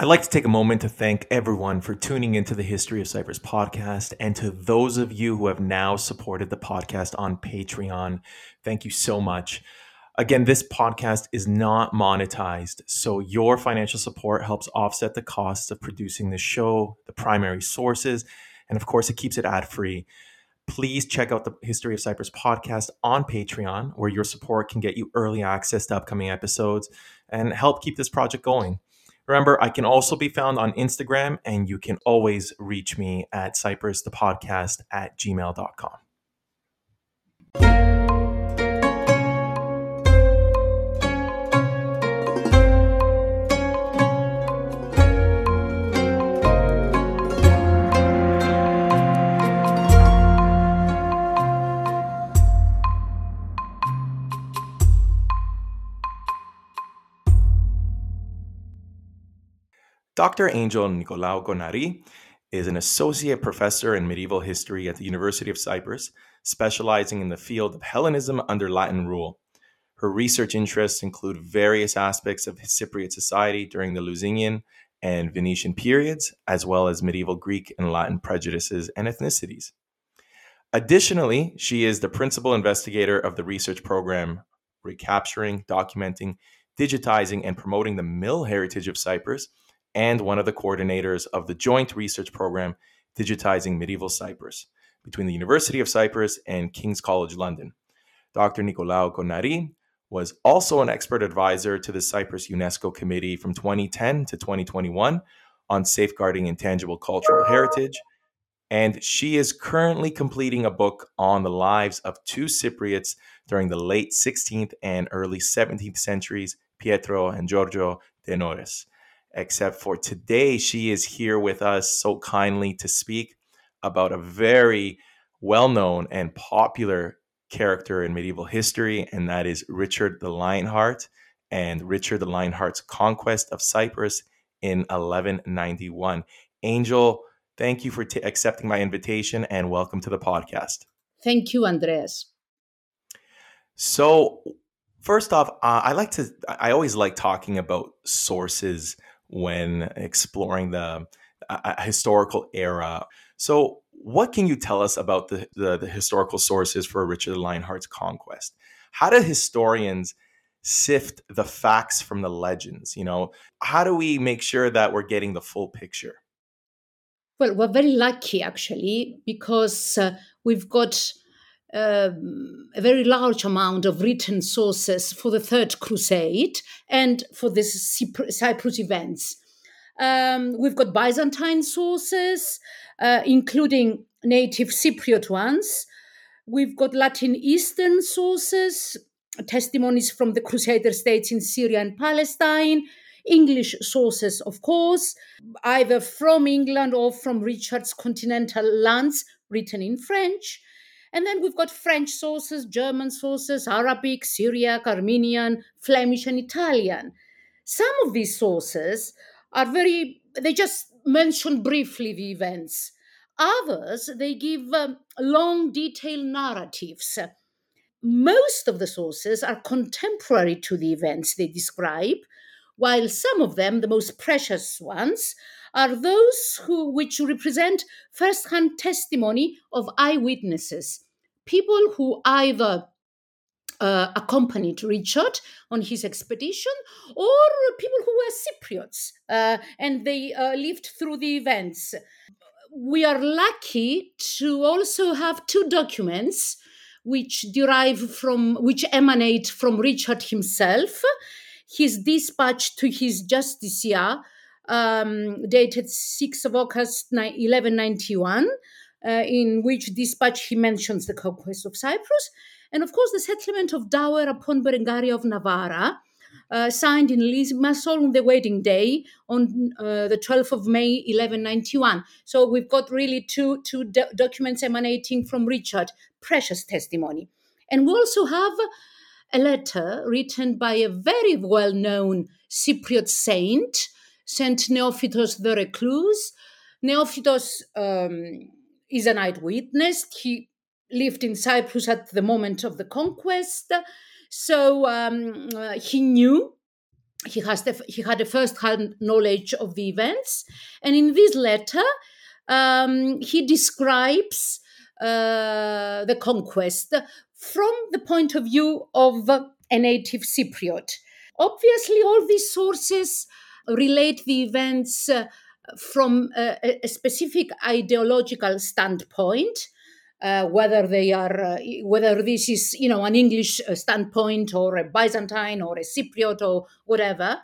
I'd like to take a moment to thank everyone for tuning into the History of Cyprus podcast and to those of you who have now supported the podcast on Patreon. Thank you so much. Again, this podcast is not monetized, so your financial support helps offset the costs of producing the show, the primary sources, and of course, it keeps it ad free. Please check out the History of Cyprus podcast on Patreon, where your support can get you early access to upcoming episodes and help keep this project going. Remember, I can also be found on Instagram, and you can always reach me at podcast at gmail.com. Dr. Angel Nicolaou Konnari is an associate professor in medieval history at the University of Cyprus, specializing in the field of Hellenism under Latin rule. Her research interests include various aspects of Cypriot society during the Lusignan and Venetian periods, as well as medieval Greek and Latin prejudices and ethnicities. Additionally, she is the principal investigator of the research program Recapturing, Documenting, Digitizing, and Promoting the Mill Heritage of Cyprus and one of the coordinators of the joint research program Digitizing Medieval Cyprus between the University of Cyprus and King's College London. Dr. Nicolaou Konnari was also an expert advisor to the Cyprus UNESCO Committee from 2010 to 2021 on safeguarding intangible cultural heritage. And she is currently completing a book on the lives of two Cypriots during the late 16th and early 17th centuries, Pietro and Giorgio de Nores except for today, she is here with us so kindly to speak about a very well known and popular character in medieval history, and that is Richard the Lionheart and Richard the Lionheart's conquest of Cyprus in 1191. Angel, thank you for t- accepting my invitation and welcome to the podcast. Thank you, Andreas. So, first off, uh, I like to, I always like talking about sources when exploring the uh, historical era. So, what can you tell us about the, the, the historical sources for Richard Lionheart's conquest? How do historians sift the facts from the legends? You know, how do we make sure that we're getting the full picture? Well, we're very lucky actually because uh, we've got um, a very large amount of written sources for the Third Crusade and for the Cyprus events. Um, we've got Byzantine sources, uh, including native Cypriot ones. We've got Latin Eastern sources, testimonies from the Crusader states in Syria and Palestine, English sources, of course, either from England or from Richard's continental lands, written in French. And then we've got French sources, German sources, Arabic, Syriac, Armenian, Flemish, and Italian. Some of these sources are very, they just mention briefly the events. Others, they give um, long, detailed narratives. Most of the sources are contemporary to the events they describe, while some of them, the most precious ones, are those who which represent first-hand testimony of eyewitnesses, people who either uh, accompanied Richard on his expedition, or people who were Cypriots uh, and they uh, lived through the events. We are lucky to also have two documents which derive from, which emanate from Richard himself. His dispatch to his justiciar um, dated 6th of August 1191, uh, in which dispatch he mentions the conquest of Cyprus, and of course the settlement of dower upon Berengaria of Navarra, uh, signed in Limassol on the wedding day on uh, the 12th of May 1191. So we've got really two, two do- documents emanating from Richard, precious testimony. And we also have a letter written by a very well known Cypriot saint Saint Neophytos the Recluse. Neophytos um, is an eyewitness. He lived in Cyprus at the moment of the conquest. So um, uh, he knew he has the, he had a first-hand knowledge of the events, and in this letter, um, he describes uh, the conquest from the point of view of a native Cypriot. Obviously, all these sources relate the events uh, from a, a, specific ideological standpoint. Uh, whether they are, uh, whether this is, you know, an English uh, standpoint or a Byzantine or a Cypriot or whatever.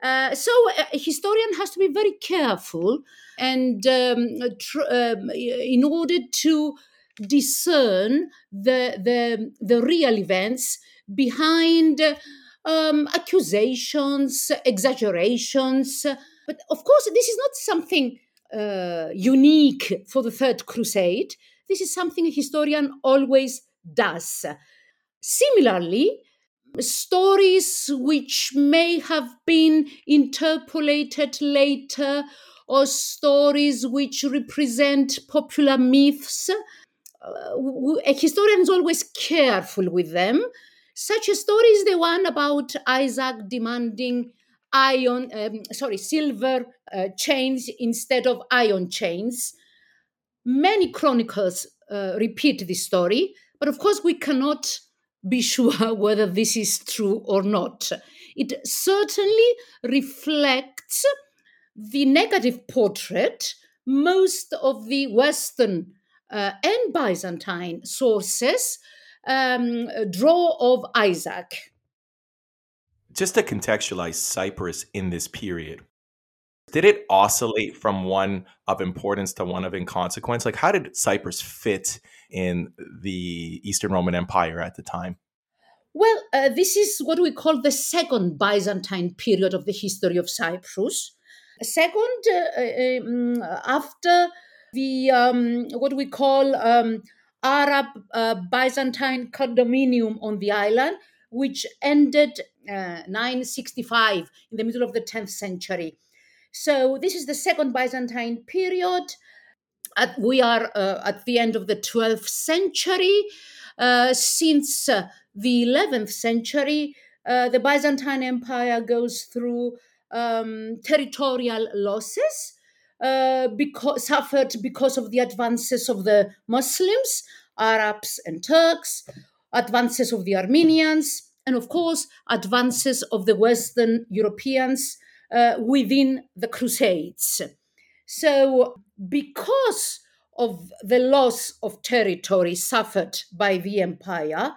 Uh, so a historian has to be very careful and um, tr- um, in order to discern the the the real events behind um, accusations, exaggerations. But of course, this is not something uh, unique for the Third Crusade. This is something a historian always does. Similarly, stories which may have been interpolated later or stories which represent popular myths a historian is always careful with them. Such a story is the one about Isaac demanding iron, um, sorry, silver uh, chains instead of iron chains. Many chronicles uh, repeat this story, but of course we cannot be sure whether this is true or not. It certainly reflects the negative portrait most of the Western uh, and Byzantine sources um, draw of Isaac. Just to contextualize Cyprus in this period, did it oscillate from one of importance to one of inconsequence? Like, how did Cyprus fit in the Eastern Roman Empire at the time? Well, uh, this is what we call the second Byzantine period of the history of Cyprus. Second, uh, um, after the um, what we call um, Arab uh, Byzantine condominium on the island, which ended uh, 965 in the middle of the 10th century. So this is the second Byzantine period. At, we are uh, at the end of the 12th century. Uh, since uh, the 11th century, uh, the Byzantine Empire goes through um, territorial losses uh, because suffered because of the advances of the Muslims, Arabs, and Turks, advances of the Armenians, and of course, advances of the Western Europeans uh, within the Crusades. So, because of the loss of territory suffered by the empire,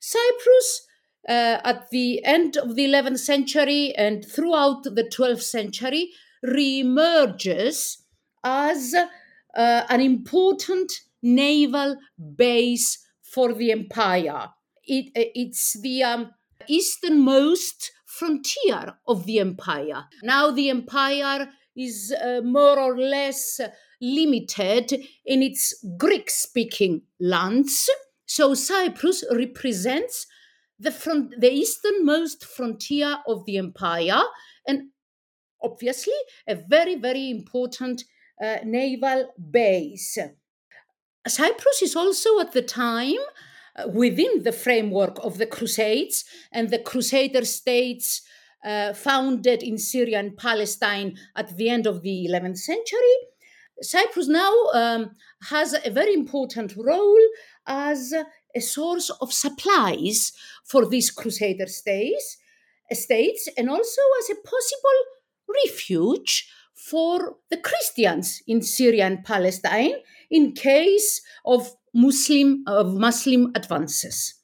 Cyprus, uh, at the end of the 11th century and throughout the 12th century, reemerges as uh, an important naval base for the empire. It, it's the um, easternmost frontier of the empire. Now, the empire is uh, more or less limited in its Greek speaking lands. So, Cyprus represents the, front, the easternmost frontier of the empire and obviously a very, very important uh, naval base. Cyprus is also at the time uh, within the framework of the Crusades and the Crusader states uh, founded in Syria and Palestine at the end of the 11th century. Cyprus now um, has a very important role as a source of supplies for these Crusader states, states and also as a possible refuge for the Christians in Syria and Palestine in case of Muslim of Muslim advances.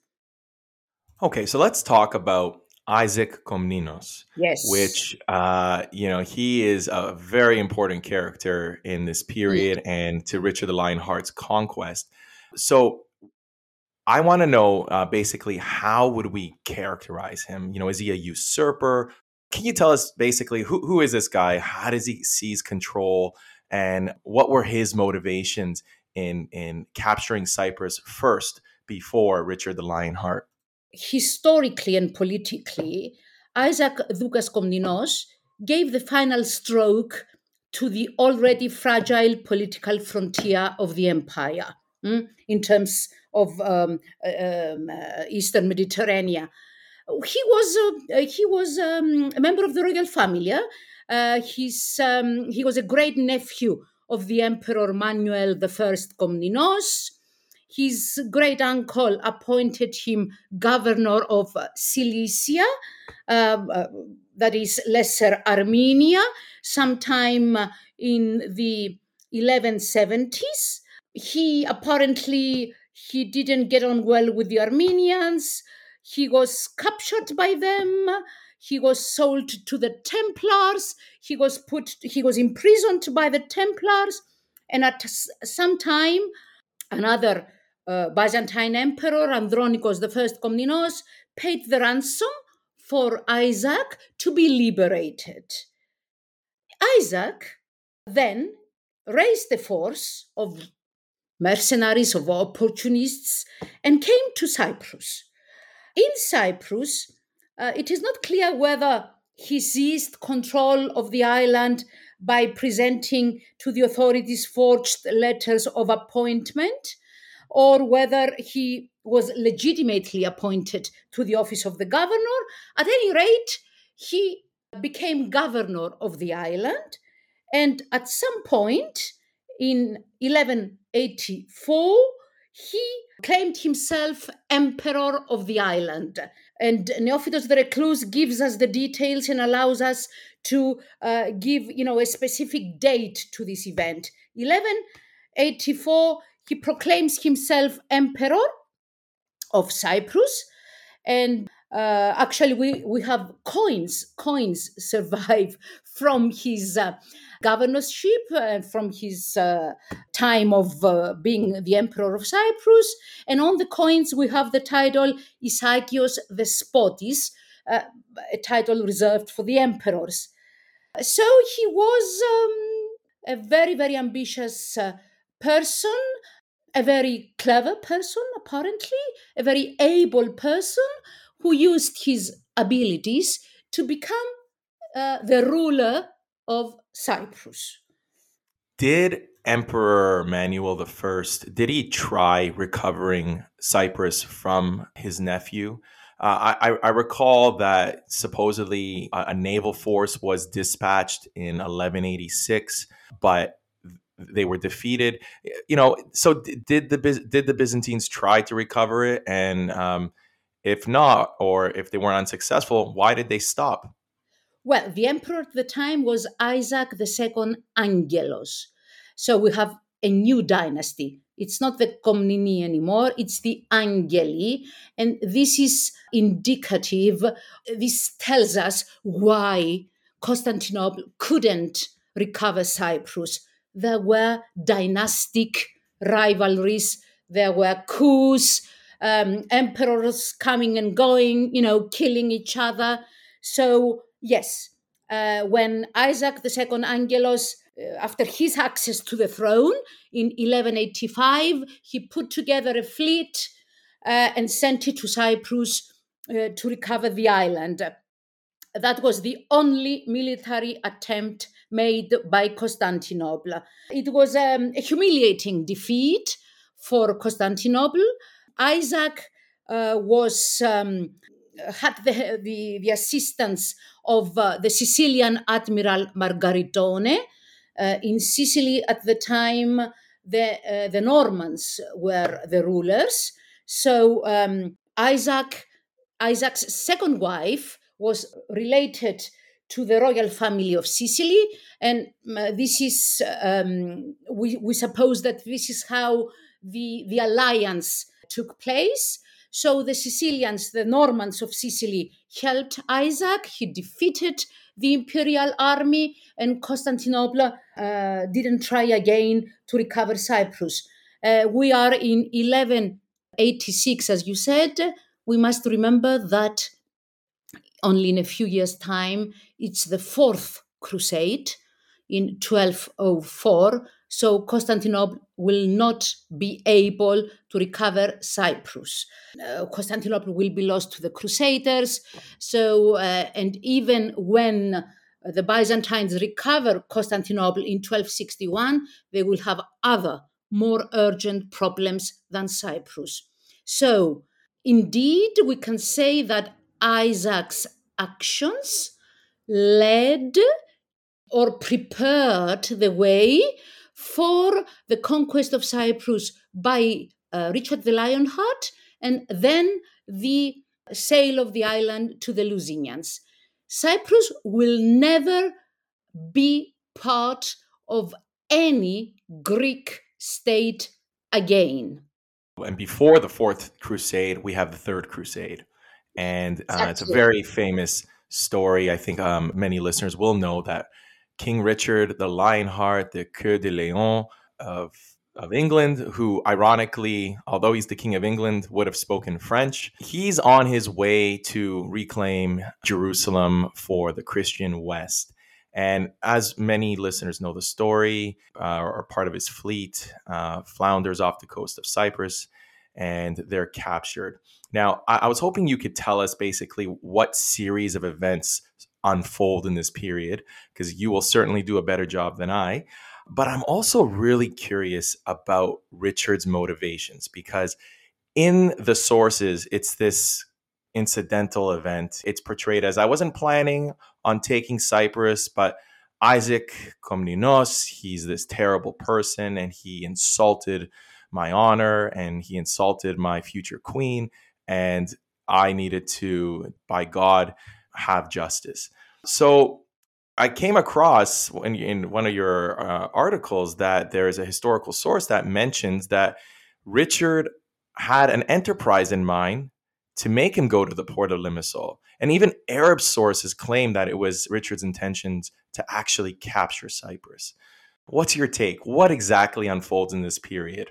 Okay, so let's talk about Isaac Komnenos. Yes. Which, uh, you know, he is a very important character in this period mm-hmm. and to Richard the Lionheart's conquest. So I want to know uh, basically how would we characterize him? You know, is he a usurper? Can you tell us basically who, who is this guy? How does he seize control? And what were his motivations in, in capturing Cyprus first before Richard the Lionheart? Historically and politically, Isaac Doukas Komnenos gave the final stroke to the already fragile political frontier of the empire mm, in terms of um, uh, um, uh, Eastern Mediterranean. He was uh, he was um, a member of the royal family. Uh, he's, um, he was a great nephew of the Emperor Manuel I Komnenos. His great uncle appointed him governor of Cilicia, um, uh, that is Lesser Armenia, sometime in the 1170s. He apparently he didn't get on well with the Armenians. He was captured by them. He was sold to the Templars. He was put. He was imprisoned by the Templars, and at some time, another uh, Byzantine emperor Andronikos I Komnenos paid the ransom for Isaac to be liberated. Isaac then raised a force of mercenaries, of opportunists, and came to Cyprus. In Cyprus, uh, it is not clear whether he seized control of the island by presenting to the authorities forged letters of appointment or whether he was legitimately appointed to the office of the governor. At any rate, he became governor of the island. And at some point in 1184, he claimed himself emperor of the island. And Neophytos the Recluse gives us the details and allows us to uh, give, you know, a specific date to this event. 1184, he proclaims himself emperor of Cyprus. And uh, actually, we, we have coins, coins survive from his uh, governorship and from his uh, time of uh, being the emperor of Cyprus. And on the coins, we have the title Isakios Despotis, uh, a title reserved for the emperors. So he was um, a very, very ambitious uh, person, a very clever person, apparently, a very able person who used his abilities to become uh, the ruler of Cyprus. Did Emperor Manuel I did he try recovering Cyprus from his nephew? Uh, I, I, recall that supposedly a, a, naval force was dispatched in 1186, but they were defeated. You know, so did the did the Byzantines try to recover it? And um, if not, or if they weren't unsuccessful, why did they stop? Well, the emperor at the time was Isaac II Angelos. So we have a new dynasty. It's not the Komneni anymore, it's the Angeli. And this is indicative. This tells us why Constantinople couldn't recover Cyprus. There were dynastic rivalries, there were coups, um, emperors coming and going, you know, killing each other. So Yes. Uh, when Isaac II Angelos, uh, after his access to the throne in 1185, he put together a fleet uh, and sent it to Cyprus uh, to recover the island. That was the only military attempt made by Constantinople. It was um, a humiliating defeat for Constantinople. Isaac uh, was um, had the, the, the assistance of uh, the Sicilian Admiral Margaritone. Uh, in Sicily at the time, the, the Normans were the rulers. So um, Isaac, Isaac's second wife was related to the royal family of Sicily, and uh, this is um, we, we suppose that this is how the the alliance took place. So the Sicilians, the Normans of Sicily, helped Isaac. He defeated the imperial army, and Constantinople uh, didn't try again to recover Cyprus. Uh, we are in 1186, as you said. We must remember that only in a few years' time, it's the fourth crusade in 1204 so Constantinople will not be able to recover Cyprus. Uh, Constantinople will be lost to the Crusaders. So, uh, and even when the Byzantines recover Constantinople in 1261, they will have other more urgent problems than Cyprus. So, indeed, we can say that Isaac's actions led or prepared the way for the conquest of Cyprus by uh, Richard the Lionheart and then the sale of the island to the Lusignans. Cyprus will never be part of any Greek state again. And before the Fourth Crusade, we have the Third Crusade. And uh, it's a very famous story. I think um, many listeners will know that King Richard, the Lionheart, the Coeur de Lion of of England, who ironically, although he's the King of England, would have spoken French. He's on his way to reclaim Jerusalem for the Christian West. And as many listeners know the story, uh, or part of his fleet uh, flounders off the coast of Cyprus and they're captured. Now, I, I was hoping you could tell us basically what series of events unfold in this period, because you will certainly do a better job than I. But I'm also really curious about Richard's motivations because in the sources, it's this incidental event. It's portrayed as I wasn't planning on taking Cyprus, but Isaac Komnenos, he's this terrible person and he insulted my honor and he insulted my future queen. And I needed to, by God, have justice. So I came across in, in one of your uh, articles that there is a historical source that mentions that Richard had an enterprise in mind to make him go to the port of Limassol. And even Arab sources claim that it was Richard's intentions to actually capture Cyprus. What's your take? What exactly unfolds in this period?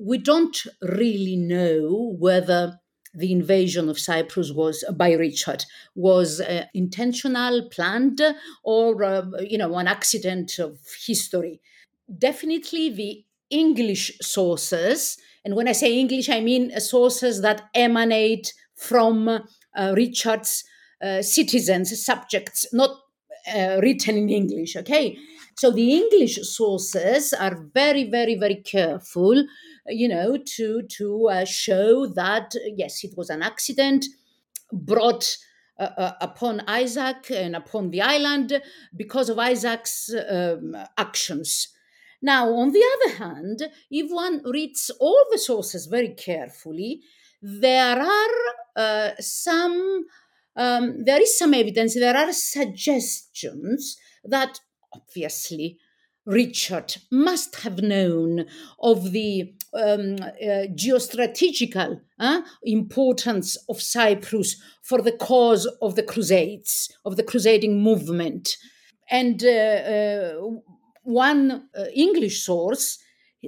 We don't really know whether the invasion of Cyprus was uh, by Richard was uh, intentional, planned, or uh, you know an accident of history. Definitely, the English sources, and when I say English, I mean uh, sources that emanate from uh, Richard's uh, citizens, subjects, not written in English. Okay, so the English sources are very, very, very careful you know, to to uh, show that yes, it was an accident brought uh, uh, upon Isaac and upon the island because of Isaac's um, actions. Now, on the other hand, if one reads all the sources very carefully, there are uh, some, um, there is some evidence, there are suggestions that obviously Richard must have known of the um, uh, geostrategical uh, importance of Cyprus for the cause of the Crusades, of the crusading movement. And uh, uh one uh, English source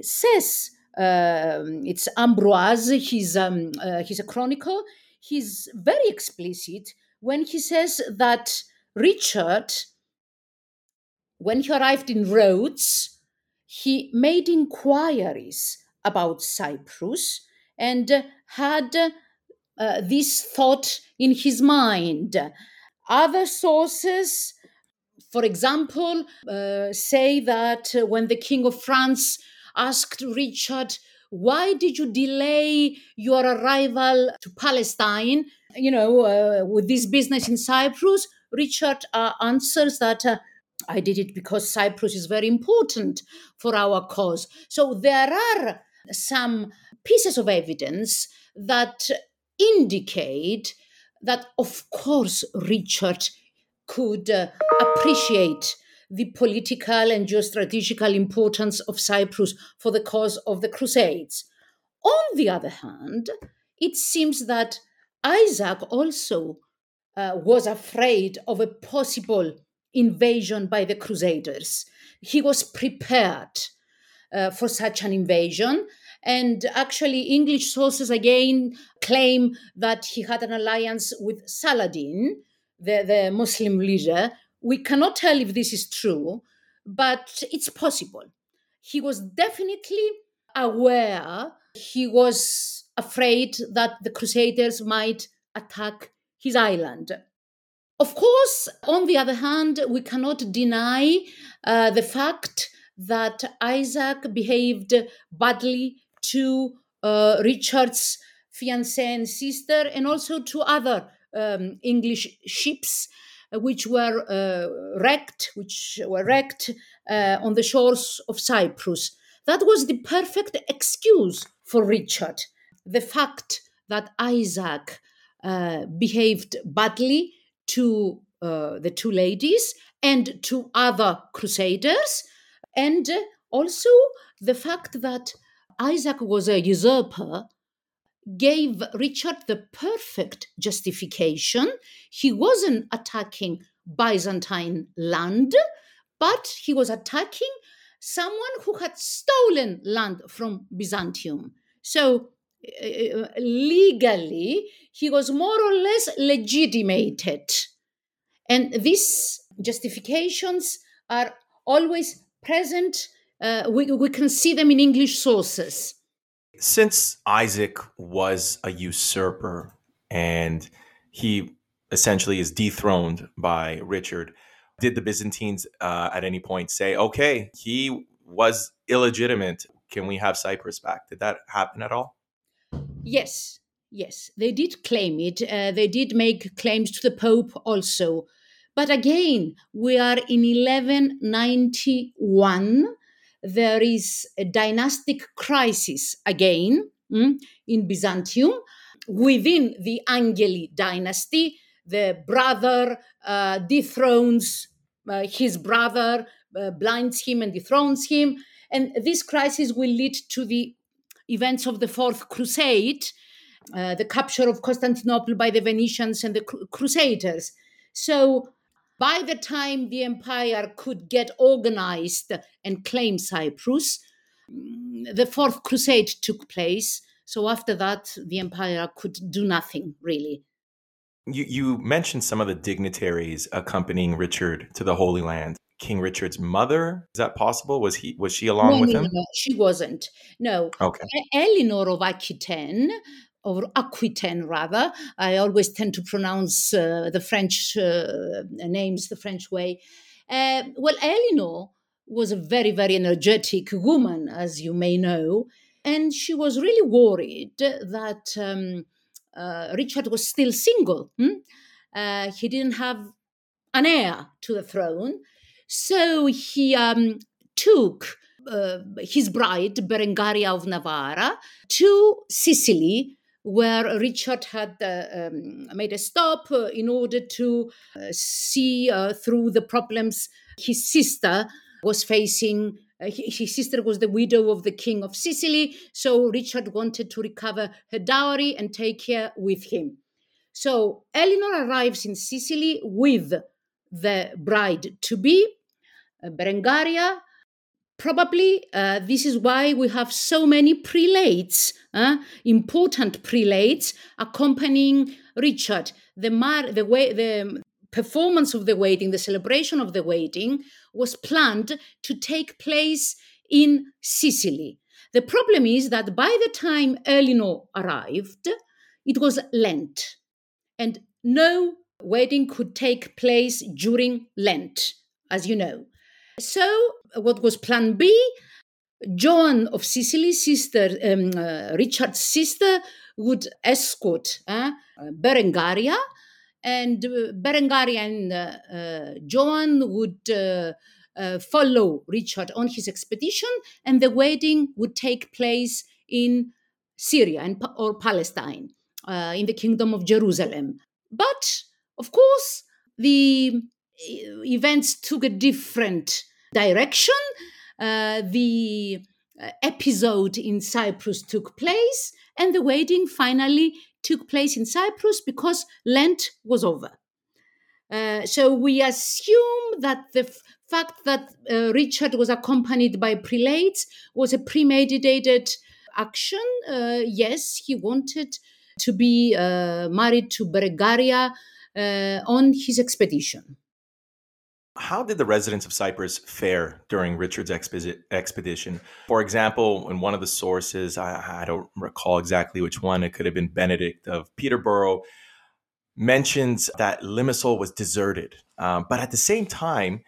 says, um, it's Ambroise, he's, um, he's a chronicle, he's very explicit when he says that Richard when he arrived in Rhodes, he made inquiries about Cyprus and had uh, this thought in his mind. Other sources, for example, uh, say that when the King of France asked Richard, Why did you delay your arrival to Palestine? You know, uh, with this business in Cyprus, Richard uh, answers that uh, I did it because Cyprus is very important for our cause. So there are some pieces of evidence that indicate that, of course, Richard could uh, appreciate the political and geostrategical importance of Cyprus for the cause of the Crusades. On the other hand, it seems that Isaac also uh, was afraid of a possible invasion by the Crusaders. He was prepared uh, for such an invasion. And actually, English sources again claim that he had an alliance with Saladin, the, the Muslim leader. We cannot tell if this is true, but it's possible. He was definitely aware, he was afraid that the Crusaders might attack his island. Of course, on the other hand, we cannot deny uh, the fact that Isaac behaved badly to uh, Richard's fiancée and sister, and also to other um, English ships uh, which were uh, wrecked, which were wrecked uh, on the shores of Cyprus. That was the perfect excuse for Richard. The fact that Isaac uh, behaved badly to uh, the two ladies and to other crusaders, and also the fact that Isaac was a usurper gave Richard the perfect justification. He wasn't attacking Byzantine land, but he was attacking someone who had stolen land from Byzantium. So, uh, legally, he was more or less legitimated. And these justifications are always present. Uh, we, we can see them in English sources. Since Isaac was a usurper and he essentially is dethroned by Richard, did the Byzantines uh, at any point say, okay, he was illegitimate? Can we have Cyprus back? Did that happen at all? Yes, yes. They did claim it. Uh, they did make claims to the Pope also. But again, we are in 1191 there is a dynastic crisis again mm, in Byzantium within the Angeli dynasty. The brother uh, dethrones uh, his brother, uh, blinds him, and dethrones him. And this crisis will lead to the events of the Fourth Crusade, uh, the capture of Constantinople by the Venetians and the Crusaders. So by the time the empire could get organized and claim Cyprus, mm, the Fourth Crusade took place. So after that, the empire could do nothing really. You, you mentioned some of the dignitaries accompanying Richard to the Holy Land. King Richard's mother, is that possible? Was he was she along no, with no, him? No, she wasn't. No. Okay. Eleanor of Aquitaine or Aquitaine rather. I always tend to pronounce uh, the French uh, names the French way. Uh, well, Eleanor was a very, very energetic woman, as you may know, and she was really worried that um, uh, Richard was still single. Hmm? Uh, he didn't have an heir to the throne, so he um, took uh, his bride, Berengaria of Navarra, to Sicily where Richard had uh, um, made a stop uh, in order to uh, see uh, through the problems his sister was facing. Uh, his sister was the widow of the king of Sicily, so Richard wanted to recover her dowry and take her with him. So Eleanor arrives in Sicily with the bride to be, uh, Berengaria, probably uh, this is why we have so many prelates, uh, important prelates accompanying Richard. The mar- the way the performance of the wedding, the celebration of the wedding, was planned to take place in Sicily. The problem is that by the time Eleanor arrived, it was Lent, and no wedding could take place during Lent, as you know. So, what was plan B? Joan of Sicily, sister, um, uh, Richard's sister, would escort uh, Berengaria, and uh, Berengaria and uh, uh Joan would uh, uh, follow Richard on his expedition, and the wedding would take place in Syria and, or Palestine, in the Kingdom of Jerusalem. But of course, the events took a different direction. Uh, the uh, episode in Cyprus took place, and the wedding finally took place in Cyprus because Lent was over. Uh, so we assume that the f- fact that uh, Richard was accompanied by prelates was a premeditated action. Uh, yes, he wanted to be uh, married to Berengaria on his expedition. How did the residents of Cyprus fare during Richard's expedition? For example, in one of the sources, I, I, don't recall exactly which one, it could have been Benedict of Peterborough, mentions that Limassol was deserted. Um, but at the same time,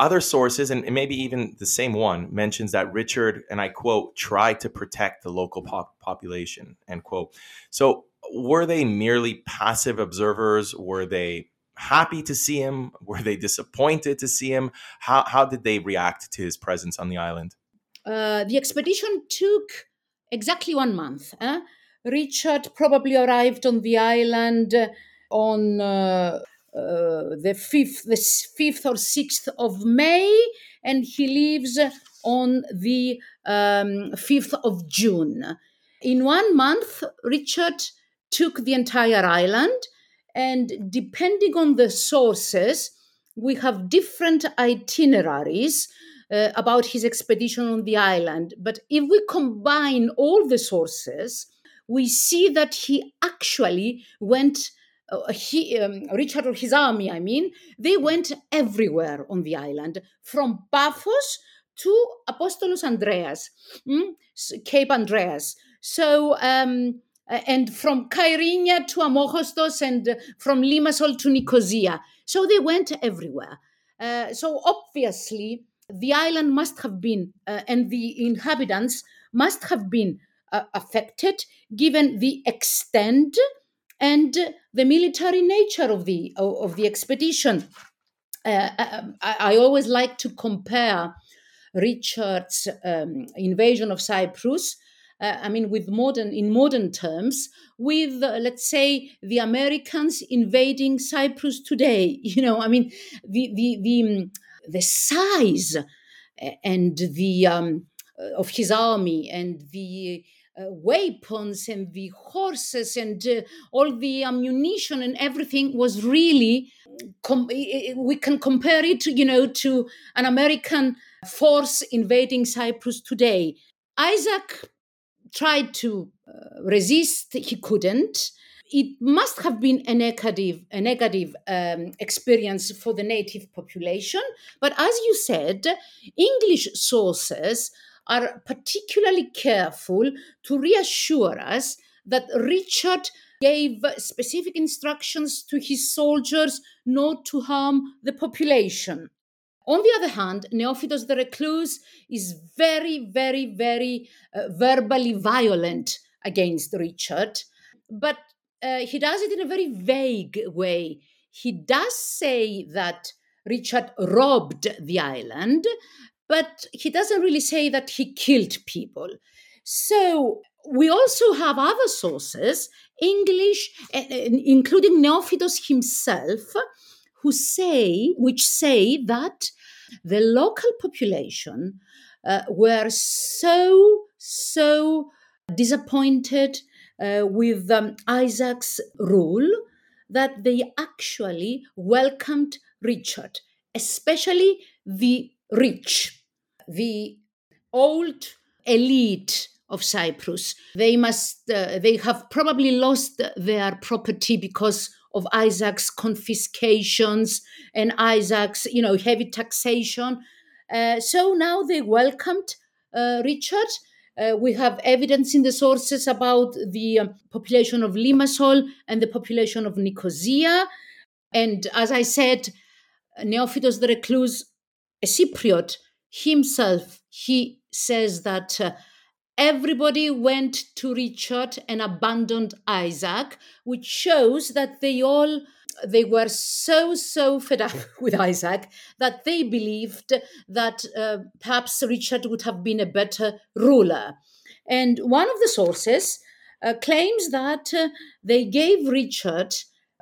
other sources, and maybe even the same one, mentions that Richard, and I quote, tried to protect the local pop- population, end quote. So, were they merely passive observers? Were they happy to see him? Were they disappointed to see him? How, how did they react to his presence on the island? Uh, the expedition took exactly one month. Eh? Richard probably arrived on the island on uh, uh, the fifth, the fifth or sixth of May, and he leaves on the um, fifth of June. In one month, Richard took the entire island, and depending on the sources, we have different itineraries uh, about his expedition on the island. But if we combine all the sources, we see that he actually went. Uh, he, um, Richard or his army, I mean, they went everywhere on the island, from Paphos to Apostolos Andreas, mm, Cape Andreas. So, um, and from Kyrenia to Amochostos and from Limassol to Nicosia. So they went everywhere. Uh, so obviously, the island must have been, uh, and the inhabitants must have been uh, affected given the extent and the military nature of the of the expedition. Uh, um, I, I, always like to compare Richard's um, invasion of Cyprus. Uh, I mean, with modern in modern terms, with uh, let's say the Americans invading Cyprus today. You know, I mean, the the the um, the size and the um, of his army and the uh, weapons and the horses and uh, all the ammunition and everything was really com- we can compare it you know to an american force invading cyprus today isaac tried to uh, resist he couldn't it must have been a negative, a negative um, experience for the native population. But as you said, English sources are particularly careful to reassure us that Richard gave specific instructions to his soldiers not to harm the population. On the other hand, Neophytos the Recluse is very, very, very uh, verbally violent against Richard. But uh, he does it in a very vague way. He does say that Richard robbed the island, but he doesn't really say that he killed people. So we also have other sources, English, including Neophytos himself, who say, which say that the local population uh, were so, so disappointed uh, with um, Isaac's rule that they actually welcomed Richard, especially the rich, the old elite of Cyprus. They must, uh, they have probably lost their property because of Isaac's confiscations and Isaac's, you know, heavy taxation. Uh, so now they welcomed uh, Richard uh, we have evidence in the sources about the um, population of Limassol and the population of Nicosia. And as I said, Neophytos the Recluse, a Cypriot himself, he says that uh, everybody went to Richard and abandoned Isaac, which shows that they all they were so so fed up with Isaac that they believed that uh, perhaps Richard would have been a better ruler. And one of the sources uh, claims that uh, they gave Richard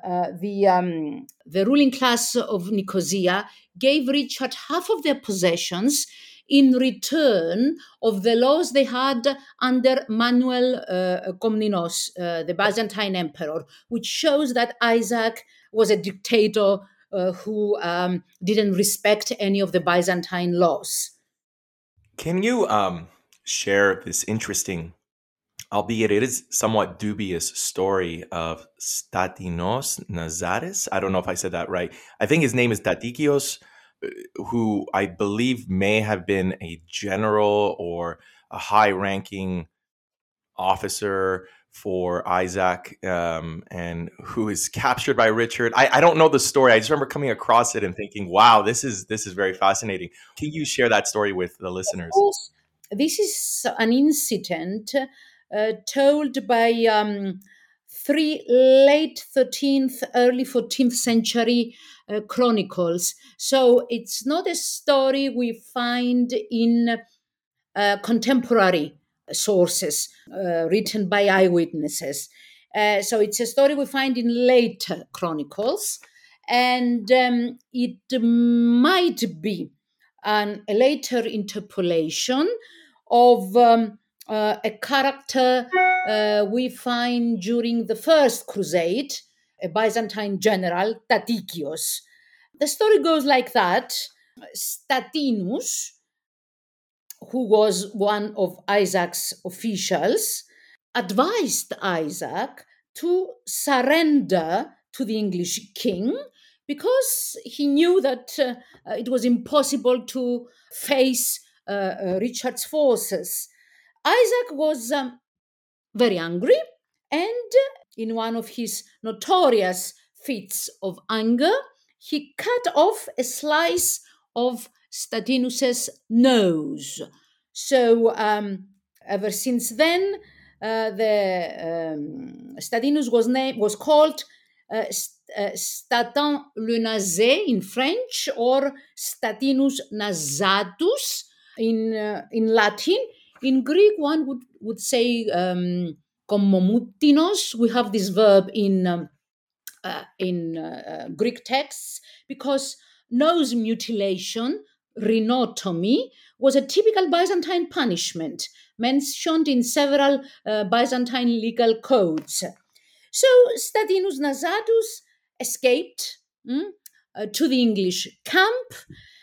uh, the um, the ruling class of Nicosia gave Richard half of their possessions in return of the laws they had under Manuel uh, Komnenos, uh, the Byzantine emperor, which shows that Isaac was a dictator uh, who um, didn't respect any of the Byzantine laws. Can you um, share this interesting, albeit it is somewhat dubious, story of Statinos Nazares? I don't know if I said that right. I think his name is Tatikios, who I believe may have been a general or a high ranking officer for Isaac um, and who is captured by Richard. I, I, don't know the story. I just remember coming across it and thinking, "Wow, this is this is very fascinating." Can you share that story with the listeners? Course, this is an incident uh, told by um, three late 13th, early 14th century uh, chronicles. So it's not a story we find in uh, contemporary sources uh, written by eyewitnesses. Uh, so it's a story we find in later chronicles, and um, it might be an, a later interpolation of um, uh, a character uh, we find during the First Crusade, a Byzantine general, Tatikios. The story goes like that Statinus, who was one of Isaac's officials, advised Isaac to surrender to the English king because he knew that uh, it was impossible to face uh, uh, Richard's forces. Isaac was um, very angry, and in one of his notorious fits of anger, he cut off a slice of Statinus's nose. So, um, ever since then, uh, the um, Statinus was named was called uh, uh, Statin le in French or Statinus nasatus in uh, in Latin. In Greek, one would would say um, We have this verb in um, uh, in uh, uh, Greek texts because nose mutilation, rhinotomy, was a typical Byzantine punishment mentioned in several uh, Byzantine legal codes. So Statinus Nasatus escaped mm, uh, to the English camp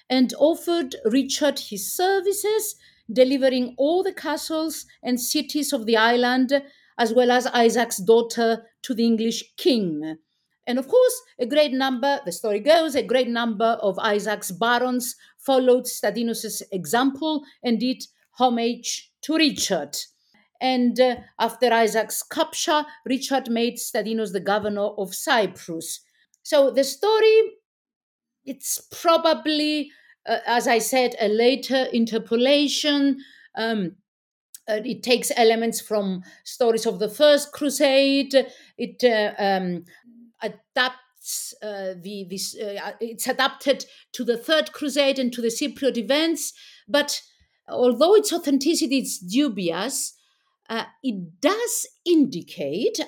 and offered Richard his services, delivering all the castles and cities of the island, as well as Isaac's daughter, to the English king. And of course, a great number, the story goes, a great number of Isaac's barons followed Statinus's example and did homage to Richard. And uh, after Isaac's capture, Richard made Statinus the governor of Cyprus. So the story, it's probably, uh, as I said, a later interpolation. Um, uh, it takes elements from stories of the First Crusade. It uh, um, adapts uh, the this. Uh, it's adapted to the Third Crusade and to the Cypriot events, but although its authenticity is dubious, uh, it does indicate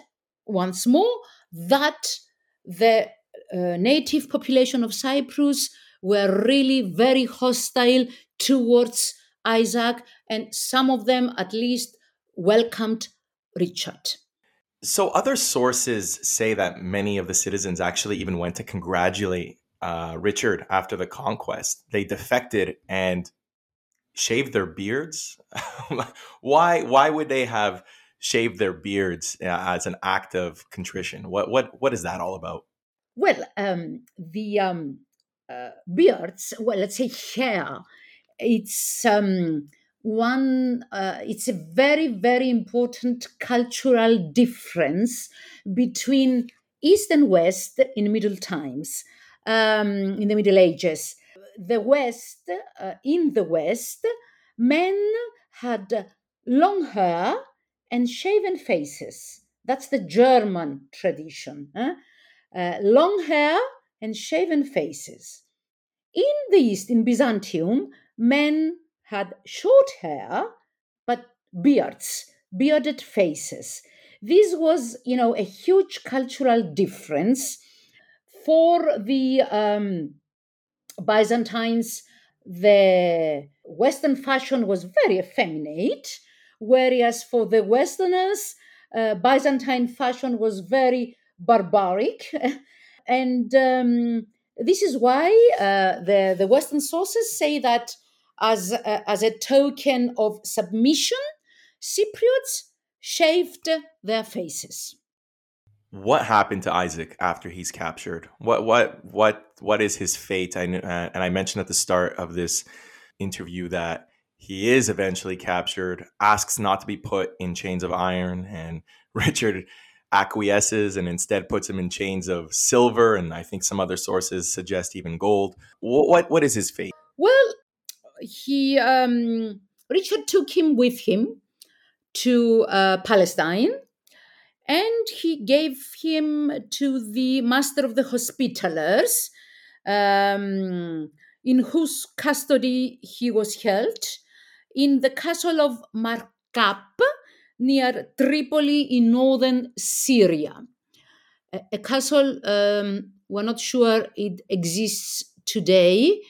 once more that the uh, native population of Cyprus were really very hostile towards Isaac, and some of them at least welcomed Richard. So, other sources say that many of the citizens actually even went to congratulate uh, Richard after the conquest. They defected and shaved their beards? why why would they have shaved their beards uh, as an act of contrition? What what what is that all about? Well, um, the um, beards, well, let's say hair, it's um, one. Uh, it's a very very important cultural difference between East and West in Middle times, um, in the Middle Ages the West, uh, in the West, men had long hair and shaven faces. That's the German tradition. Uh, long hair and shaven faces. In the East, in Byzantium, men had short hair but beards, bearded faces. This was, you know, a huge cultural difference for the um, Byzantines, the Western fashion was very effeminate, whereas for the Westerners, uh, Byzantine fashion was very barbaric. and um, this is why uh, the, the Western sources say that as, uh, as a token of submission, Cypriots shaved their faces what happened to Isaac after he's captured? What what what what is his fate? I uh, and I mentioned at the start of this interview that he is eventually captured, asks not to be put in chains of iron, and Richard acquiesces and instead puts him in chains of silver, and I think some other sources suggest even gold. What what, what is his fate? Well, he um, Richard took him with him to uh, Palestine and he gave him to the master of the hospitallers, um, in whose custody he was held, in the castle of Markab near Tripoli in northern Syria. A, a castle, um, we're not sure it exists today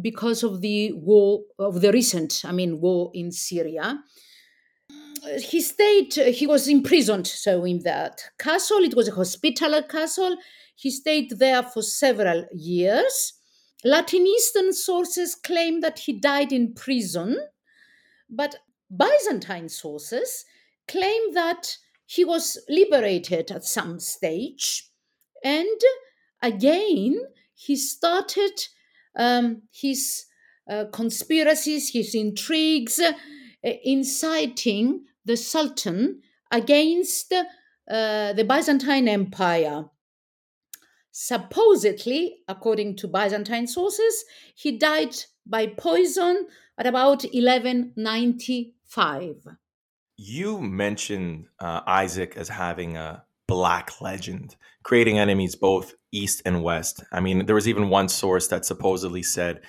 because of the war, of the recent, I mean, war in Syria he stayed, he was imprisoned, so in that castle, it was a hospitaller castle. He stayed there for several years. Latin Eastern sources claim that he died in prison, but Byzantine sources claim that he was liberated at some stage. And again, he started um, his uh, conspiracies, his intrigues, uh, inciting the Sultan against uh, the Byzantine Empire. Supposedly, according to Byzantine sources, he died by poison at about 1195. You mentioned uh, Isaac as having a black legend, creating enemies both east and west. I mean, there was even one source that supposedly said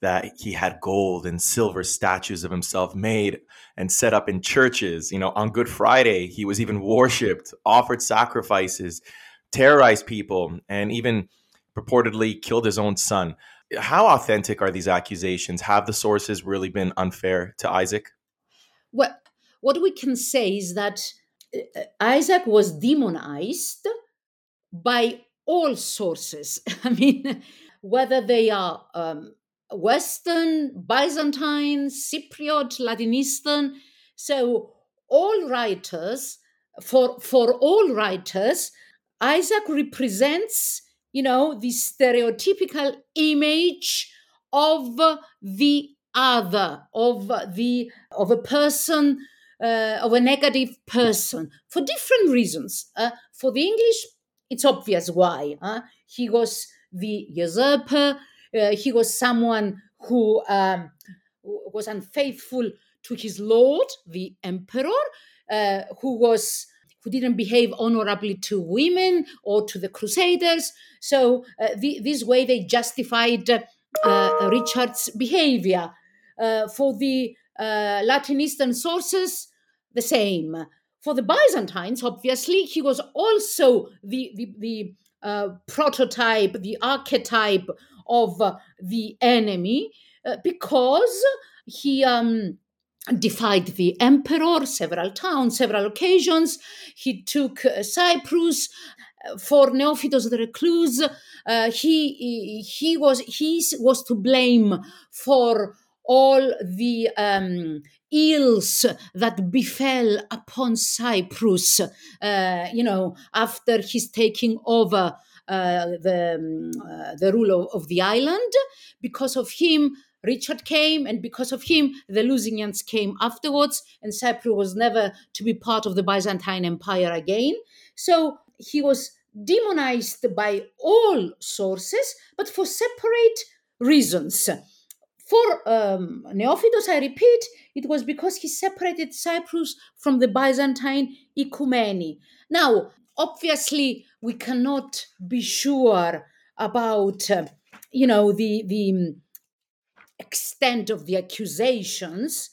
that he had gold and silver statues of himself made and set up in churches. You know, on Good Friday, he was even worshipped, offered sacrifices, terrorized people, and even purportedly killed his own son. How authentic are these accusations? Have the sources really been unfair to Isaac? Well, what we can say is that uh, Isaac was demonized by all sources. I mean, whether they are um, Western, Byzantine, Cypriot, Latin Eastern. So all writers, for for all writers, Isaac represents, you know, the stereotypical image of the other, of the of a person, uh, of a negative person, for different reasons. Uh, for the English, it's obvious why. He was the usurper uh, he was someone who um, was unfaithful to his lord, the emperor, uh, who was who didn't behave honorably to women or to the crusaders. So uh, the, this way they justified uh, Richard's behavior. For the uh, Latin Eastern sources, the same. For the Byzantines, obviously, he was also the the, the uh, prototype, the archetype of uh, the enemy uh, because he um, defied the emperor several times, several occasions. He took uh, Cyprus. For Neophytos the recluse, he he was he was to blame for all the um, ills that befell upon Cyprus, uh, you know, after his taking over uh, the, um, uh, the rule of, of, the island. Because of him, Richard came, and because of him, the Lusignans came afterwards, and Cyprus was never to be part of the Byzantine Empire again. So he was demonized by all sources, but for separate reasons. For um, Neophytos, I repeat, it was because he separated Cyprus from the Byzantine Ecumeni. Now, obviously, we cannot be sure about, uh, you know, the the extent of the accusations.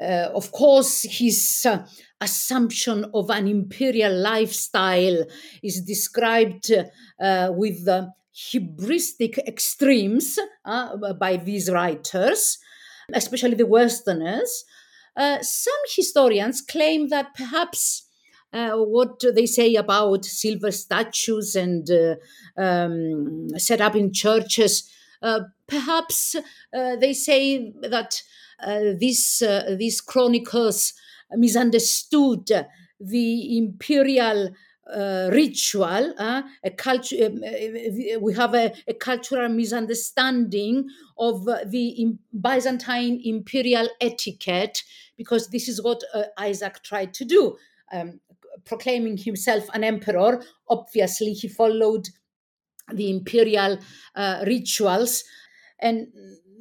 Uh, of course, his uh, assumption of an imperial lifestyle is described uh, with hubristic extremes uh, by these writers, especially the Westerners. Uh, some historians claim that perhaps uh, what they say about silver statues and uh, um, set up in churches. Uh, perhaps uh, they say that these these chronicles misunderstood the imperial uh, ritual, uh, a culture. Um, we have a, a, cultural misunderstanding of the Byzantine imperial etiquette because this is what Isaac tried to do. Um, proclaiming himself an emperor, obviously he followed the imperial uh, rituals, and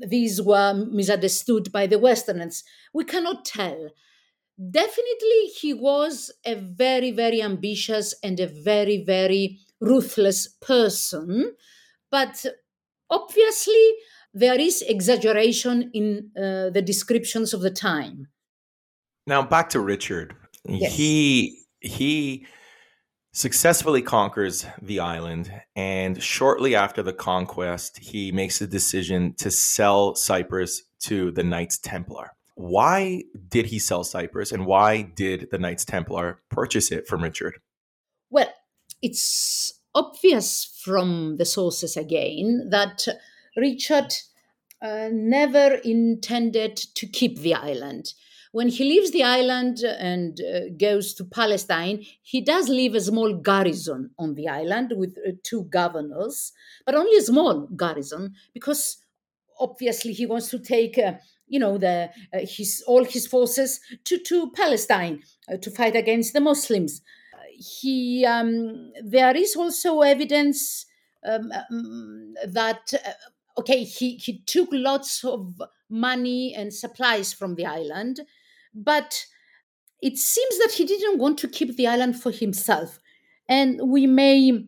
these were misunderstood by the Westerners. We cannot tell. Definitely he was a very, very ambitious and a very, very ruthless person. But obviously, there is exaggeration in uh, the descriptions of the time. Now, back to Richard. Yes. He he successfully conquers the island, and shortly after the conquest, he makes a decision to sell Cyprus to the Knights Templar. Why did he sell Cyprus, and why did the Knights Templar purchase it from Richard? Well, it's obvious from the sources again that Richard uh, never intended to keep the island when he leaves the island and uh, goes to Palestine, he does leave a small garrison on the island with uh, two governors, but only a small garrison because obviously he wants to take. Uh, you know the uh, his all his forces to to Palestine uh, to fight against the Muslims. he um, there is also evidence um, um, that uh, okay he he took lots of money and supplies from the island but it seems that he didn't want to keep the island for himself. And we may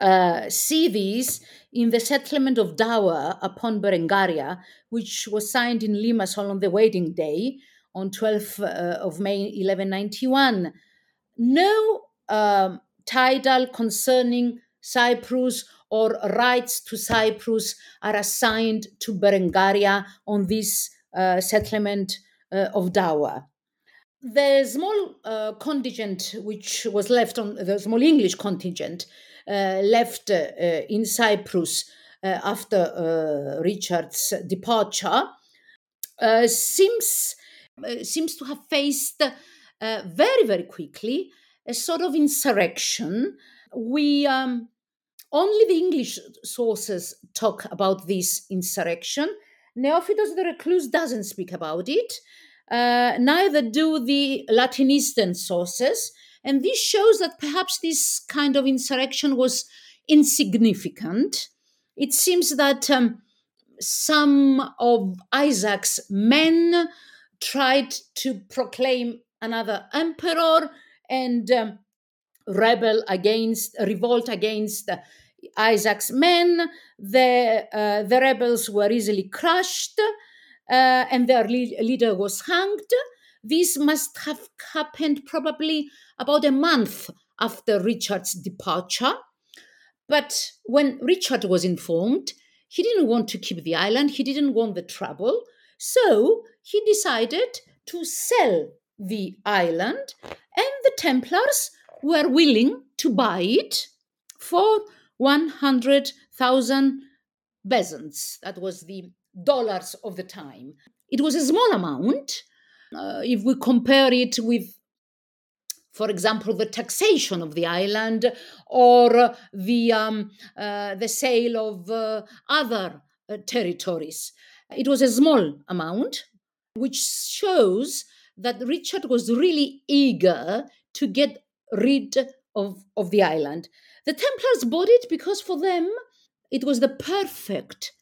uh, see this in the settlement of dower upon Berengaria, which was signed in Limassol on the wedding day on 12th uh, of May 1191. No um, title concerning Cyprus or rights to Cyprus are assigned to Berengaria on this uh, settlement uh, of dower. The small uh, contingent which was left on the small English contingent Uh, left uh, in Cyprus uh, after Richard's departure seems seems to have faced very very quickly a sort of insurrection. We um, only the English sources talk about this insurrection. Neophytos the Recluse doesn't speak about it. Uh, neither do the Latin Eastern sources. And this shows that perhaps this kind of insurrection was insignificant. It seems that um, some of Isaac's men tried to proclaim another emperor and um, rebel against, revolt against Isaac's men. The, uh, the rebels were easily crushed uh, and their leader was hanged. This must have happened probably about a month after Richard's departure. But when Richard was informed, he didn't want to keep the island, he didn't want the trouble. So he decided to sell the island, and the Templars were willing to buy it for 100,000 bezants. That was the dollars of the time. It was a small amount. Uh, if we compare it with, for example, the taxation of the island or the, um, uh, the sale of uh, other uh, territories, it was a small amount, which shows that Richard was really eager to get rid of, of the island. The Templars bought it because for them it was the perfect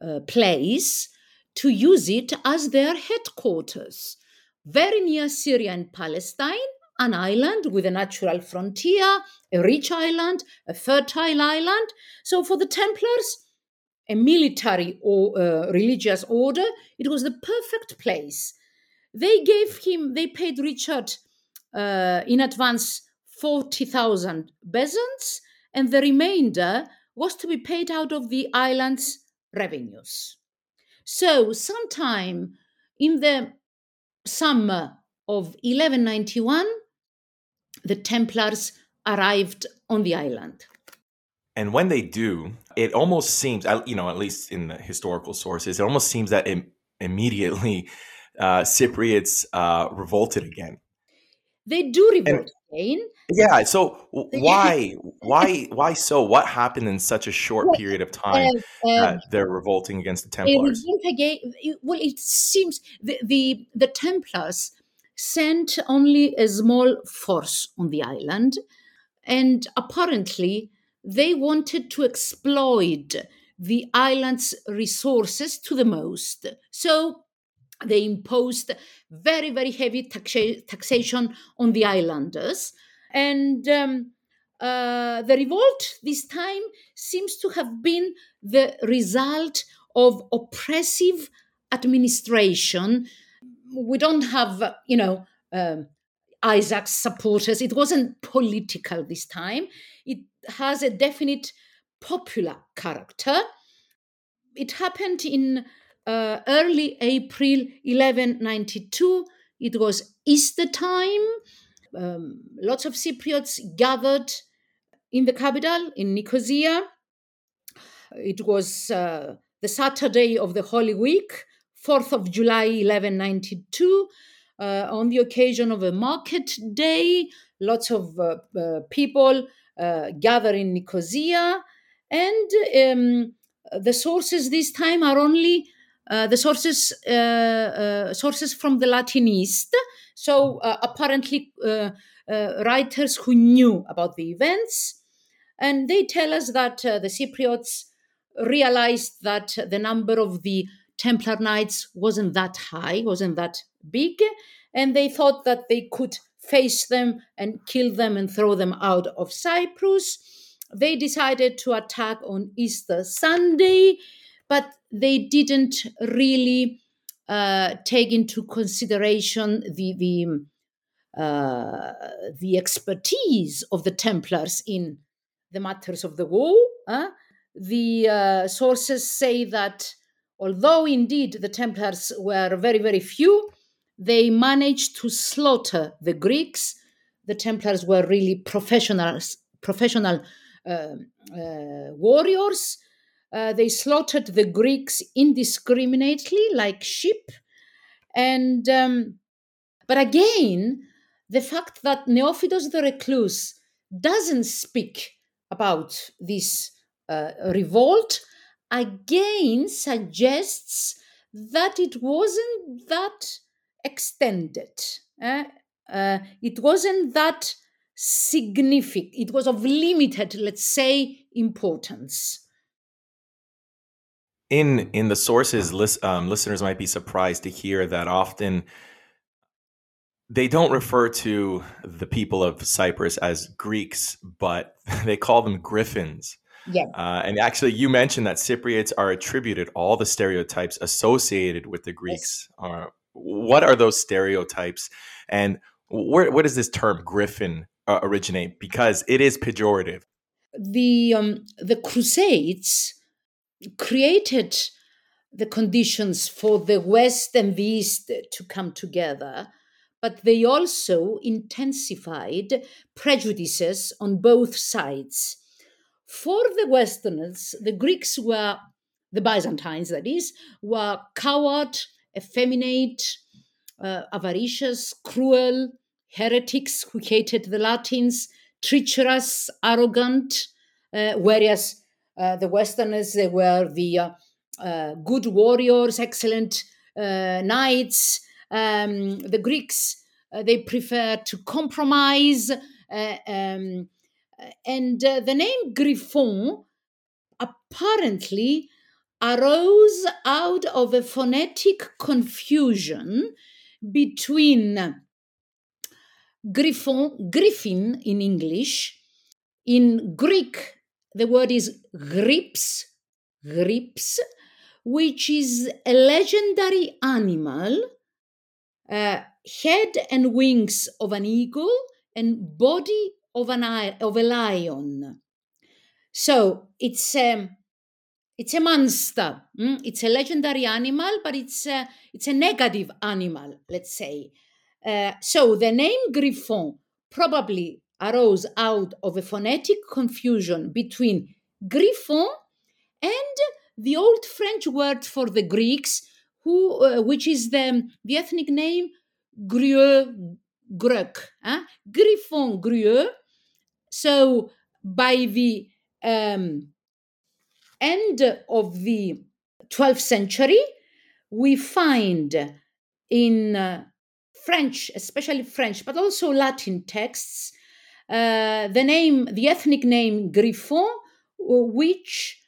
uh, place to use it as their headquarters. Very near Syria and Palestine, an island with a natural frontier, a rich island, a fertile island. So for the Templars, a military or uh, religious order, it was the perfect place. They gave him, they paid Richard uh, in advance 40,000 bezants, and the remainder was to be paid out of the island's revenues. So, sometime in the summer of 1191, the Templars arrived on the island. And when they do, it almost seems, you know, at least in the historical sources, it almost seems that it, immediately uh, Cypriots uh, revolted again. They do revolt and, again. Yeah. So why, why, why? So what happened in such a short well, period of time uh, that they're revolting against the Templars? Again, well, it seems the, the the Templars sent only a small force on the island, and apparently they wanted to exploit the island's resources to the most. So they imposed very, very heavy taxa- taxation on the islanders. And um, uh, the revolt this time seems to have been the result of oppressive administration. We don't have, you know, um, Isaac's supporters. It wasn't political this time. It has a definite popular character. It happened in uh, early April 1192. It was Easter time. Um, lots of Cypriots gathered in the capital, in Nicosia. It was uh, the Saturday of the Holy Week, 4th of July 1192, uh, on the occasion of a market day. Lots of uh, uh, people uh, gather in Nicosia, and um, the sources this time are only uh, the sources uh, sources from the Latin East. So apparently, writers who knew about the events, and they tell us that the Cypriots realized that the number of the Templar Knights wasn't that high, wasn't that big, and they thought that they could face them and kill them and throw them out of Cyprus. They decided to attack on Easter Sunday but they didn't really uh, take into consideration the the uh, the expertise of the Templars in the matters of the war. Uh, the uh, sources say that although indeed the Templars were very very few, they managed to slaughter the Greeks. The Templars were really professionals, professional uh, uh, warriors uh, they slaughtered the Greeks indiscriminately, like sheep. And um, but again, the fact that Neophytos the Recluse doesn't speak about this uh, revolt again suggests that it wasn't that extended. Uh, uh, it wasn't that significant. It was of limited, let's say, importance in in the sources list, um, listeners might be surprised to hear that often they don't refer to the people of cyprus as greeks but they call them griffins yeah. Uh, and actually you mentioned that cypriots are attributed all the stereotypes associated with the greeks yes. uh, what are those stereotypes and where, where does this term griffin uh, originate because it is pejorative the um, the crusades created the conditions for the West and the East to come together, but they also intensified prejudices on both sides. For the Westerners, the Greeks were, the Byzantines that is, were coward, effeminate, uh, avaricious, cruel, heretics who hated the Latins, treacherous, arrogant, uh, whereas uh, the Westerners, they were the uh, uh, good warriors, excellent knights. Um, the Greeks, they preferred to compromise. Um, and the name Griffon apparently arose out of a phonetic confusion between Griffon, Griffin in English, in Greek the word is grips, grips, which is a legendary animal, uh, head and wings of an eagle and body of an of a lion. So it's a it's a monster. Mm? It's a legendary animal, but it's a, it's a negative animal, let's say. Uh, so the name Griffon probably arose out of a phonetic confusion between griffon and the old French word for the Greeks, who, uh, which is the, the ethnic name Grieux, Grec, huh? Griffon Grieux. So by the um, end of the 12th century, we find in uh, French, especially French, but also Latin texts, uh, the name, the ethnic name Griffon, which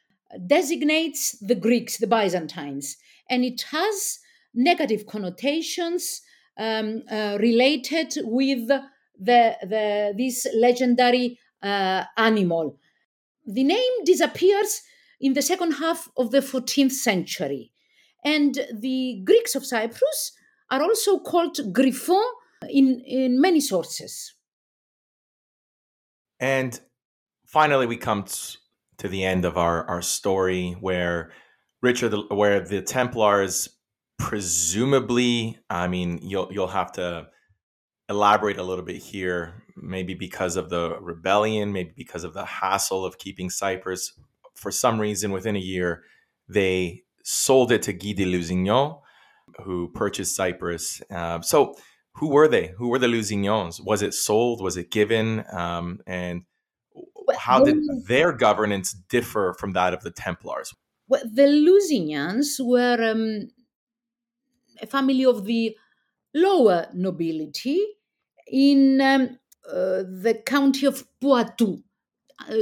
designates the Greeks, the Byzantines, and it has negative connotations um, uh, related with the, the this legendary uh, animal. The name disappears in the second half of the 14th century, and the Greeks of Cyprus are also called Griffon in, in many sources. And finally, we come to the end of our, our story where Richard, where the Templars presumably, I mean, you'll you'll have to elaborate a little bit here, maybe because of the rebellion, maybe because of the hassle of keeping Cyprus. For some reason, within a year, they sold it to Guy de Lusignan, who purchased Cyprus. Uh, so, who were they? Who were the Lusignans? Was it sold? Was it given? Um, and how did their governance differ from that of the Templars? Well, the Lusignans were um, a family of the lower nobility in um, uh, the county of Poitou. Uh,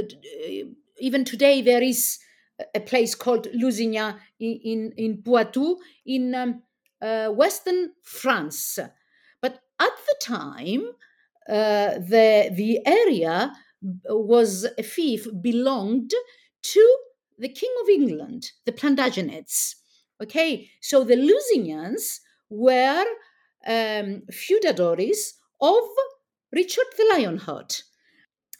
even today, there is a place called Lusignan in, in, in Poitou in um, uh, western France. But at the time, uh, the, the area was a fief belonged to the King of England, the Plantagenets. Okay, so the Lusignans were um, feudatories of Richard the Lionheart.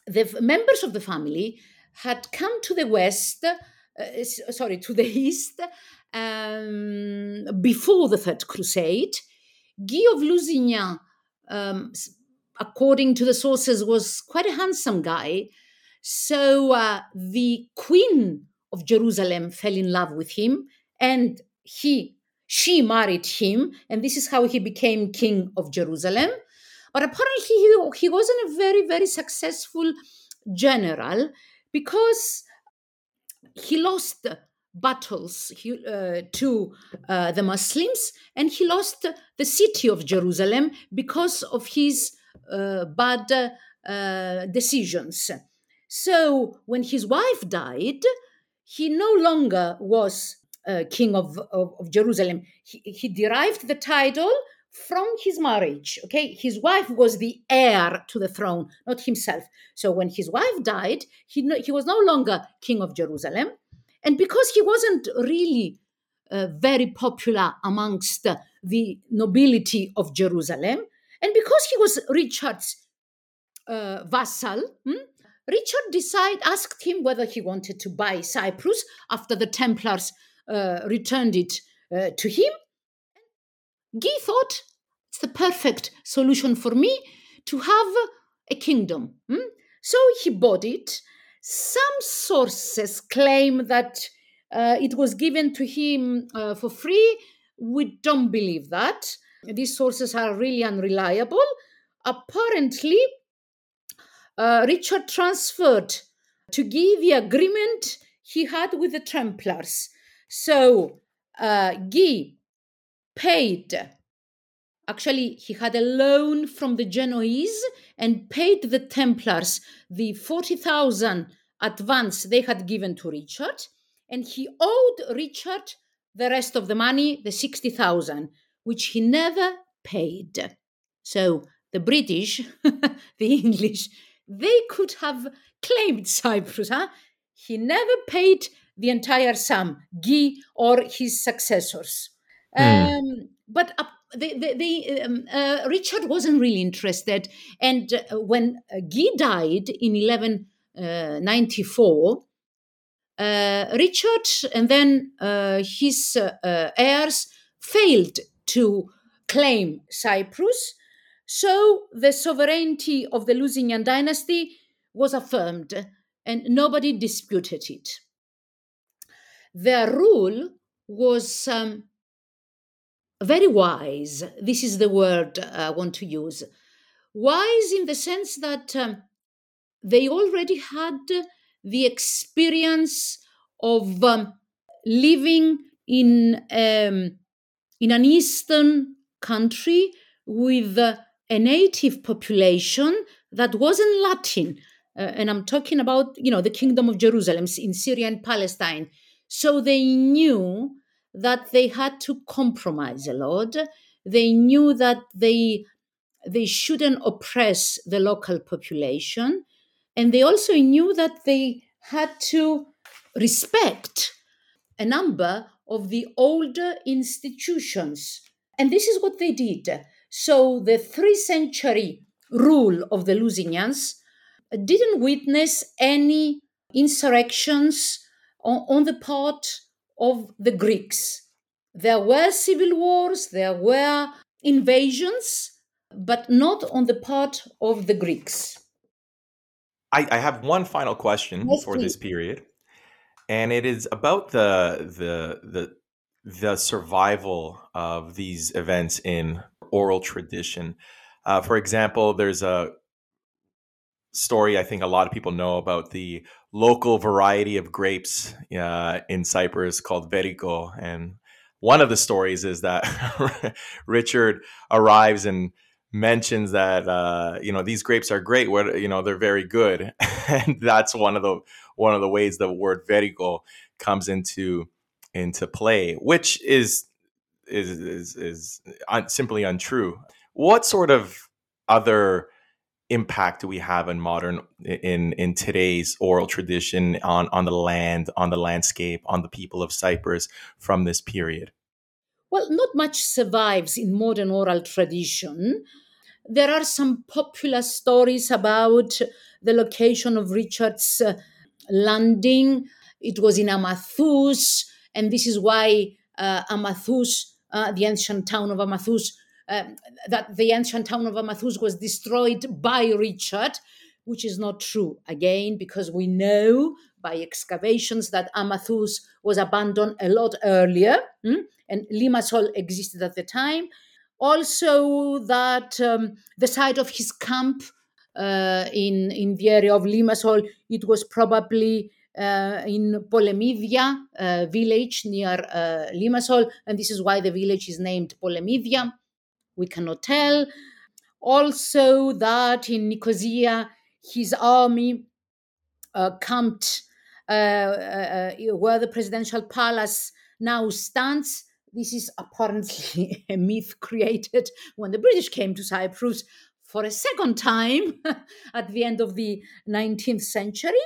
The members of the family had come to the west, uh, sorry, to the east um, before the Third Crusade. Guy of Lusignan, um, according to the sources, was quite a handsome guy. So uh, the Queen of Jerusalem fell in love with him, and he she married him, and this is how he became king of Jerusalem. But apparently, he, he wasn't a very, very successful general because he lost battles uh, to uh, the Muslims and he lost the city of Jerusalem because of his uh, bad uh, decisions. So, when his wife died, he no longer was uh, king of, of, of Jerusalem. He, he, derived the title from his marriage. Okay, his wife was the heir to the throne, not himself. So when his wife died, he no, he was no longer king of Jerusalem, and because he wasn't really uh, very popular amongst the nobility of Jerusalem, and because he was Richard's uh, vassal. Hmm, Richard decided, asked him whether he wanted to buy Cyprus after the Templars uh, returned it uh, to him. Guy thought it's the perfect solution for me to have a kingdom. Hmm? So he bought it. Some sources claim that uh, it was given to him uh, for free. We don't believe that. These sources are really unreliable. Apparently, uh, Richard transferred to Guy the agreement he had with the Templars so uh, Guy paid, actually, he had a loan from the Genoese and paid the Templars the 40,000 advance they had given to Richard. And he owed Richard the rest of the money, the 60,000, which he never paid. So the British, the English, they could have claimed Cyprus. Huh? He never paid the entire sum, Guy or his successors. Mm. Um, but uh, the, the, the, um, uh, Richard wasn't really interested. And uh, when uh, Guy died in 1194, uh, Richard and then uh, his heirs failed to claim Cyprus. So the sovereignty of the Lusignan dynasty was affirmed and nobody disputed it their rule was um, very wise. This is the word I want to use. Wise in the sense that um, they already had the experience of um, living in um, in an eastern country with uh, a native population that wasn't Latin, uh, and I'm talking about you know the Kingdom of Jerusalem in Syria and Palestine. So they knew that they had to compromise a lot. They knew that they they shouldn't oppress the local population, and they also knew that they had to respect a number of the older institutions. And this is what they did. So the three century rule of the Lusignans didn't witness any insurrections on, on the part of the Greeks. There were civil wars, there were invasions, but not on the part of the Greeks. I, I have one final question yes, for please. this period, and it is about the the the the survival of these events in oral tradition. Uh, for example, there's a story I think a lot of people know about the local variety of grapes uh, in Cyprus called Veriko. And one of the stories is that Richard arrives and mentions that uh, you know these grapes are great. What you know they're very good, and that's one of the one of the ways the word Veriko comes into into play, which is is is, is un- simply untrue. What sort of other impact do we have in modern in in today's oral tradition on on the land on the landscape on the people of cyprus from this period? Well not much survives in modern oral tradition. There are some popular stories about the location of richard's uh, landing. It was in amathus and this is why uh, amathus uh, the ancient town of amathus um, that the ancient town of Amathus was destroyed by Richard, which is not true. Again, because we know by excavations that Amathus was abandoned a lot earlier, hmm? and Limassol existed at the time. Also, that um, the site of his camp uh, in in the area of Limassol, it was probably uh, in Polemidia uh, village near uh, Limassol, and this is why the village is named Polemidia we cannot tell. Also, that in Nicosia, his army uh, camped uh, uh, uh, where the presidential palace now stands. This is apparently a myth created when the British came to Cyprus for a second time at the end of the 19th century.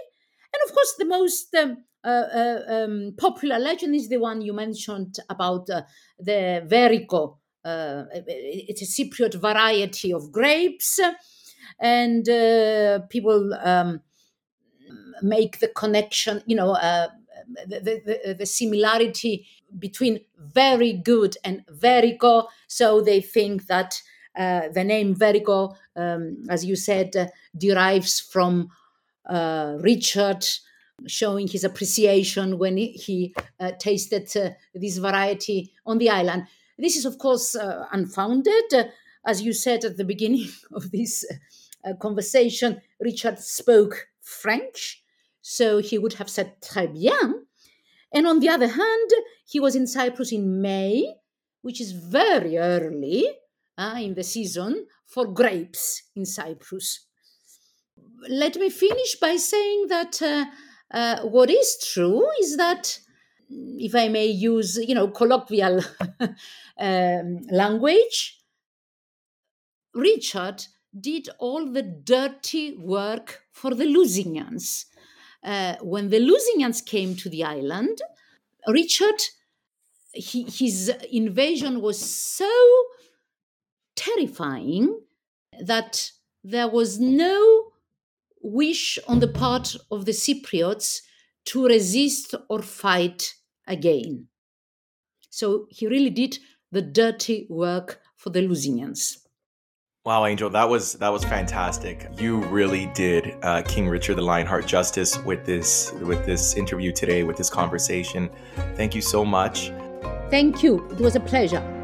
And of course, the most um, uh, uh, um, popular legend is the one you mentioned about uh, the Veriko uh, it's a Cypriot variety of grapes, and uh, people um, make the connection, you know, uh, the, the, the, similarity between very good and Veriko. So they think that uh, the name Veriko, um, as you said, uh, derives from uh, Richard showing his appreciation when he, he tasted this variety on the island. This is, of course, uh, unfounded. Uh, as you said at the beginning of this uh, conversation, Richard spoke French, so he would have said très bien. And on the other hand, he was in Cyprus in May, which is very early uh, in the season for grapes in Cyprus. Let me finish by saying that uh, uh, what is true is that if I may use, you know, colloquial um, language, Richard did all the dirty work for the Lusignans. Uh, when the Lusignans came to the island, Richard, he, his invasion was so terrifying that there was no wish on the part of the Cypriots to resist or fight again. So he really did the dirty work for the Lusignans. Wow, Angel, that was that was fantastic. You really did uh, King Richard the Lionheart justice with this with this interview today, with this conversation. Thank you so much. Thank you. It was a pleasure.